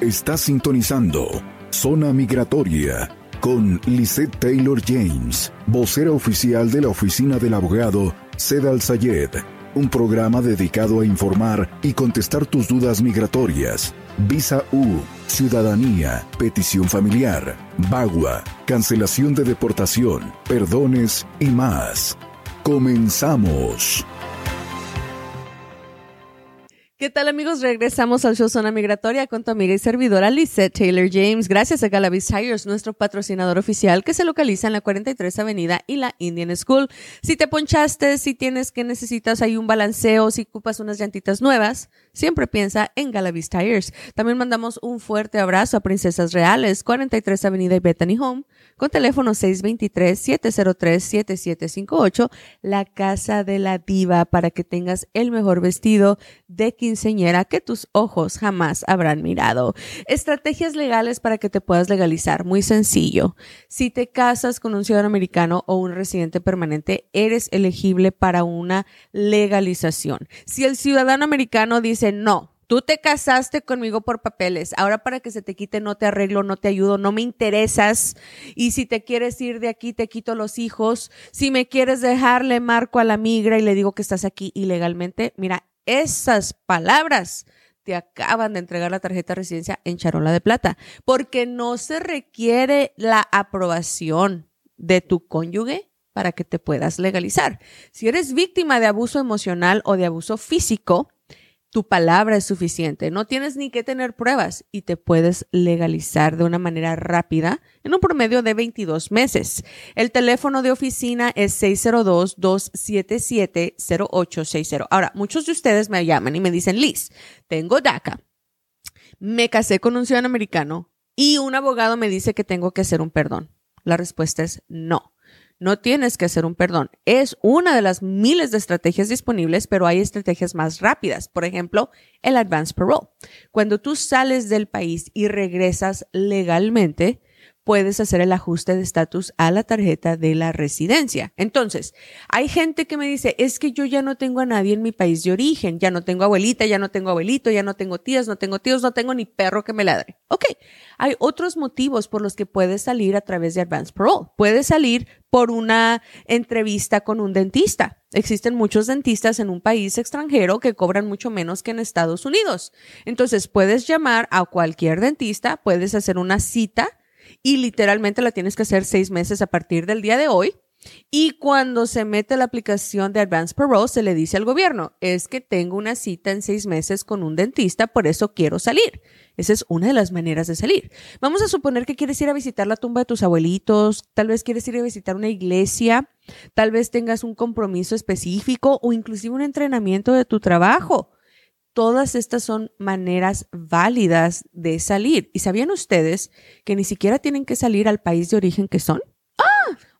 Está sintonizando Zona Migratoria con Lisette Taylor James, vocera oficial de la Oficina del Abogado Sedal Sayed, un programa dedicado a informar y contestar tus dudas migratorias. Visa U, ciudadanía, petición familiar, bagua, cancelación de deportación, perdones y más. Comenzamos. ¿Qué tal amigos? Regresamos al show Zona Migratoria con tu amiga y servidora Lisette Taylor James. Gracias a Galavis Tires, nuestro patrocinador oficial que se localiza en la 43 Avenida y la Indian School. Si te ponchaste, si tienes que necesitas ahí un balanceo, si ocupas unas llantitas nuevas, siempre piensa en Galavis Tires. También mandamos un fuerte abrazo a Princesas Reales, 43 Avenida y Bethany Home, con teléfono 623-703-7758, la casa de la diva para que tengas el mejor vestido de quinceñera que tus ojos jamás habrán mirado. Estrategias legales para que te puedas legalizar. Muy sencillo. Si te casas con un ciudadano americano o un residente permanente, eres elegible para una legalización. Si el ciudadano americano dice no, Tú te casaste conmigo por papeles. Ahora para que se te quite no te arreglo, no te ayudo, no me interesas. Y si te quieres ir de aquí, te quito los hijos. Si me quieres dejar, le marco a la migra y le digo que estás aquí ilegalmente. Mira, esas palabras te acaban de entregar la tarjeta de residencia en charola de plata, porque no se requiere la aprobación de tu cónyuge para que te puedas legalizar. Si eres víctima de abuso emocional o de abuso físico, tu palabra es suficiente. No tienes ni que tener pruebas y te puedes legalizar de una manera rápida en un promedio de 22 meses. El teléfono de oficina es 602-277-0860. Ahora, muchos de ustedes me llaman y me dicen, Liz, tengo DACA, me casé con un ciudadano americano y un abogado me dice que tengo que hacer un perdón. La respuesta es no. No tienes que hacer un perdón. Es una de las miles de estrategias disponibles, pero hay estrategias más rápidas. Por ejemplo, el advance parole. Cuando tú sales del país y regresas legalmente, puedes hacer el ajuste de estatus a la tarjeta de la residencia. Entonces, hay gente que me dice, es que yo ya no tengo a nadie en mi país de origen, ya no tengo abuelita, ya no tengo abuelito, ya no tengo tías, no tengo tíos, no tengo ni perro que me ladre. Ok, hay otros motivos por los que puedes salir a través de Advance Parole. Puedes salir por una entrevista con un dentista. Existen muchos dentistas en un país extranjero que cobran mucho menos que en Estados Unidos. Entonces, puedes llamar a cualquier dentista, puedes hacer una cita y literalmente la tienes que hacer seis meses a partir del día de hoy. Y cuando se mete la aplicación de Advance Parole, se le dice al gobierno, es que tengo una cita en seis meses con un dentista, por eso quiero salir. Esa es una de las maneras de salir. Vamos a suponer que quieres ir a visitar la tumba de tus abuelitos, tal vez quieres ir a visitar una iglesia, tal vez tengas un compromiso específico o inclusive un entrenamiento de tu trabajo. Todas estas son maneras válidas de salir. ¿Y sabían ustedes que ni siquiera tienen que salir al país de origen que son?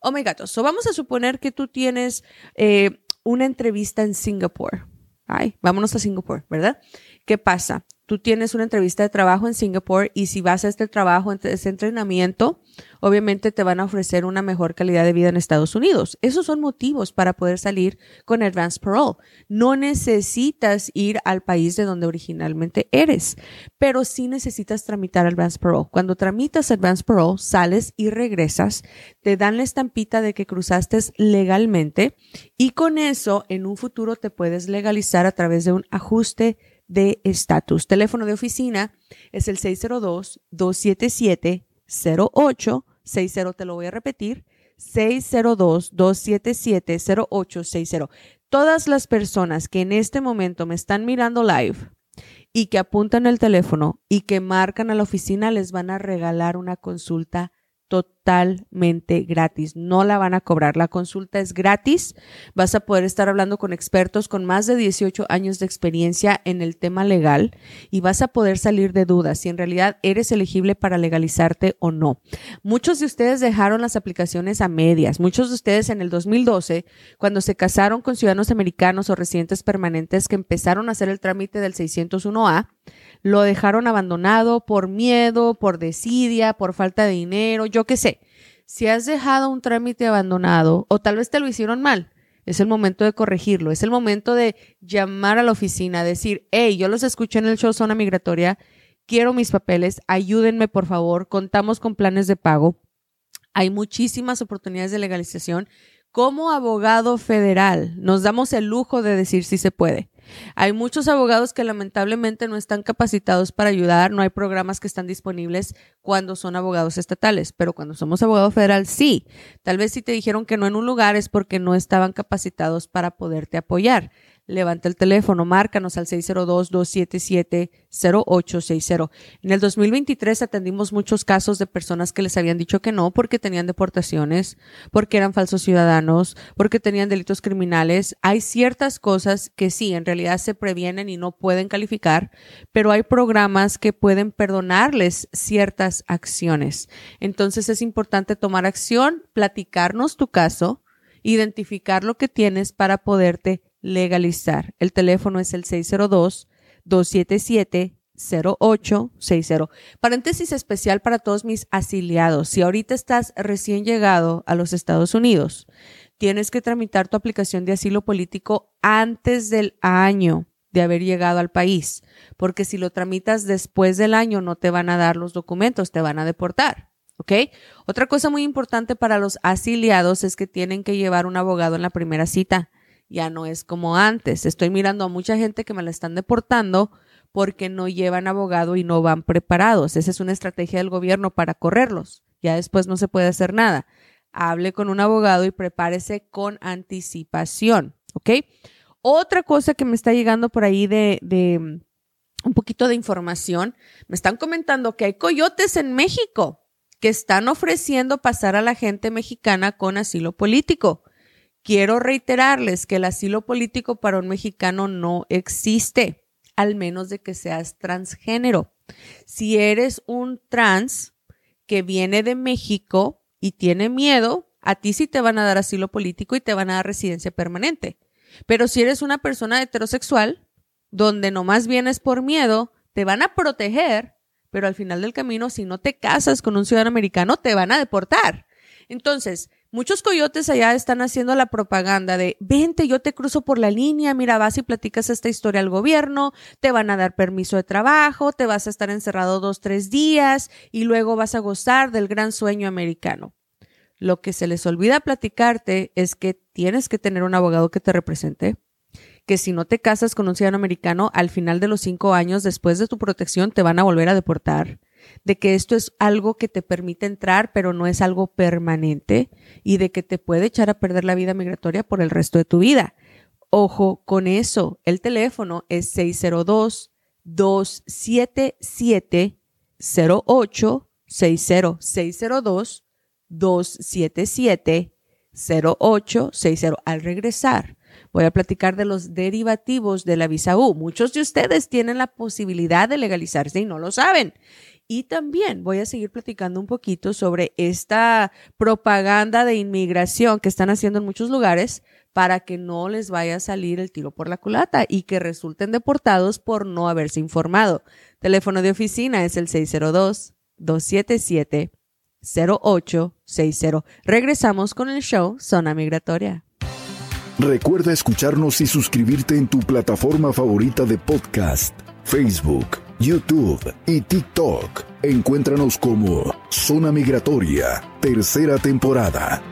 Oh my God. So vamos a suponer que tú tienes eh, una entrevista en Singapur. Ay, vámonos a Singapur, ¿verdad? ¿Qué pasa? Tú tienes una entrevista de trabajo en Singapur y si vas a este trabajo, este entrenamiento, obviamente te van a ofrecer una mejor calidad de vida en Estados Unidos. Esos son motivos para poder salir con Advance Parole. No necesitas ir al país de donde originalmente eres, pero sí necesitas tramitar Advance Parole. Cuando tramitas Advance Parole, sales y regresas, te dan la estampita de que cruzaste legalmente y con eso en un futuro te puedes legalizar a través de un ajuste de estatus. Teléfono de oficina es el 602-277 0860, te lo voy a repetir, 602-277-0860. Todas las personas que en este momento me están mirando live y que apuntan el teléfono y que marcan a la oficina les van a regalar una consulta totalmente gratis. No la van a cobrar. La consulta es gratis. Vas a poder estar hablando con expertos con más de 18 años de experiencia en el tema legal y vas a poder salir de dudas si en realidad eres elegible para legalizarte o no. Muchos de ustedes dejaron las aplicaciones a medias. Muchos de ustedes en el 2012, cuando se casaron con ciudadanos americanos o residentes permanentes que empezaron a hacer el trámite del 601A, lo dejaron abandonado por miedo, por desidia, por falta de dinero, yo qué sé. Si has dejado un trámite abandonado o tal vez te lo hicieron mal, es el momento de corregirlo, es el momento de llamar a la oficina, decir, hey, yo los escuché en el show Zona Migratoria quiero mis papeles, ayúdenme por favor, contamos con planes de pago. Hay muchísimas oportunidades de legalización. Como abogado federal, nos damos el lujo de decir si se puede. Hay muchos abogados que lamentablemente no están capacitados para ayudar, no hay programas que están disponibles cuando son abogados estatales, pero cuando somos abogado federal sí. Tal vez si te dijeron que no en un lugar es porque no estaban capacitados para poderte apoyar levanta el teléfono, márcanos al 602-277-0860. En el 2023 atendimos muchos casos de personas que les habían dicho que no porque tenían deportaciones, porque eran falsos ciudadanos, porque tenían delitos criminales. Hay ciertas cosas que sí, en realidad se previenen y no pueden calificar, pero hay programas que pueden perdonarles ciertas acciones. Entonces es importante tomar acción, platicarnos tu caso, identificar lo que tienes para poderte legalizar. El teléfono es el 602-277-0860. Paréntesis especial para todos mis asiliados. Si ahorita estás recién llegado a los Estados Unidos, tienes que tramitar tu aplicación de asilo político antes del año de haber llegado al país, porque si lo tramitas después del año no te van a dar los documentos, te van a deportar. ¿Ok? Otra cosa muy importante para los asiliados es que tienen que llevar un abogado en la primera cita ya no es como antes. Estoy mirando a mucha gente que me la están deportando porque no llevan abogado y no van preparados. Esa es una estrategia del gobierno para correrlos. Ya después no se puede hacer nada. Hable con un abogado y prepárese con anticipación, ¿ok? Otra cosa que me está llegando por ahí de, de un poquito de información, me están comentando que hay coyotes en México que están ofreciendo pasar a la gente mexicana con asilo político. Quiero reiterarles que el asilo político para un mexicano no existe, al menos de que seas transgénero. Si eres un trans que viene de México y tiene miedo, a ti sí te van a dar asilo político y te van a dar residencia permanente. Pero si eres una persona heterosexual, donde nomás vienes por miedo, te van a proteger, pero al final del camino, si no te casas con un ciudadano americano, te van a deportar. Entonces, Muchos coyotes allá están haciendo la propaganda de, vente, yo te cruzo por la línea, mira, vas y platicas esta historia al gobierno, te van a dar permiso de trabajo, te vas a estar encerrado dos, tres días y luego vas a gozar del gran sueño americano. Lo que se les olvida platicarte es que tienes que tener un abogado que te represente, que si no te casas con un ciudadano americano, al final de los cinco años después de tu protección te van a volver a deportar de que esto es algo que te permite entrar, pero no es algo permanente y de que te puede echar a perder la vida migratoria por el resto de tu vida. Ojo con eso. El teléfono es 602 277 0860 602 277 0860 al regresar voy a platicar de los derivativos de la visa U. Muchos de ustedes tienen la posibilidad de legalizarse y no lo saben. Y también voy a seguir platicando un poquito sobre esta propaganda de inmigración que están haciendo en muchos lugares para que no les vaya a salir el tiro por la culata y que resulten deportados por no haberse informado. Teléfono de oficina es el 602-277-0860. Regresamos con el show Zona Migratoria. Recuerda escucharnos y suscribirte en tu plataforma favorita de podcast, Facebook YouTube y TikTok. Encuéntranos como Zona Migratoria, tercera temporada.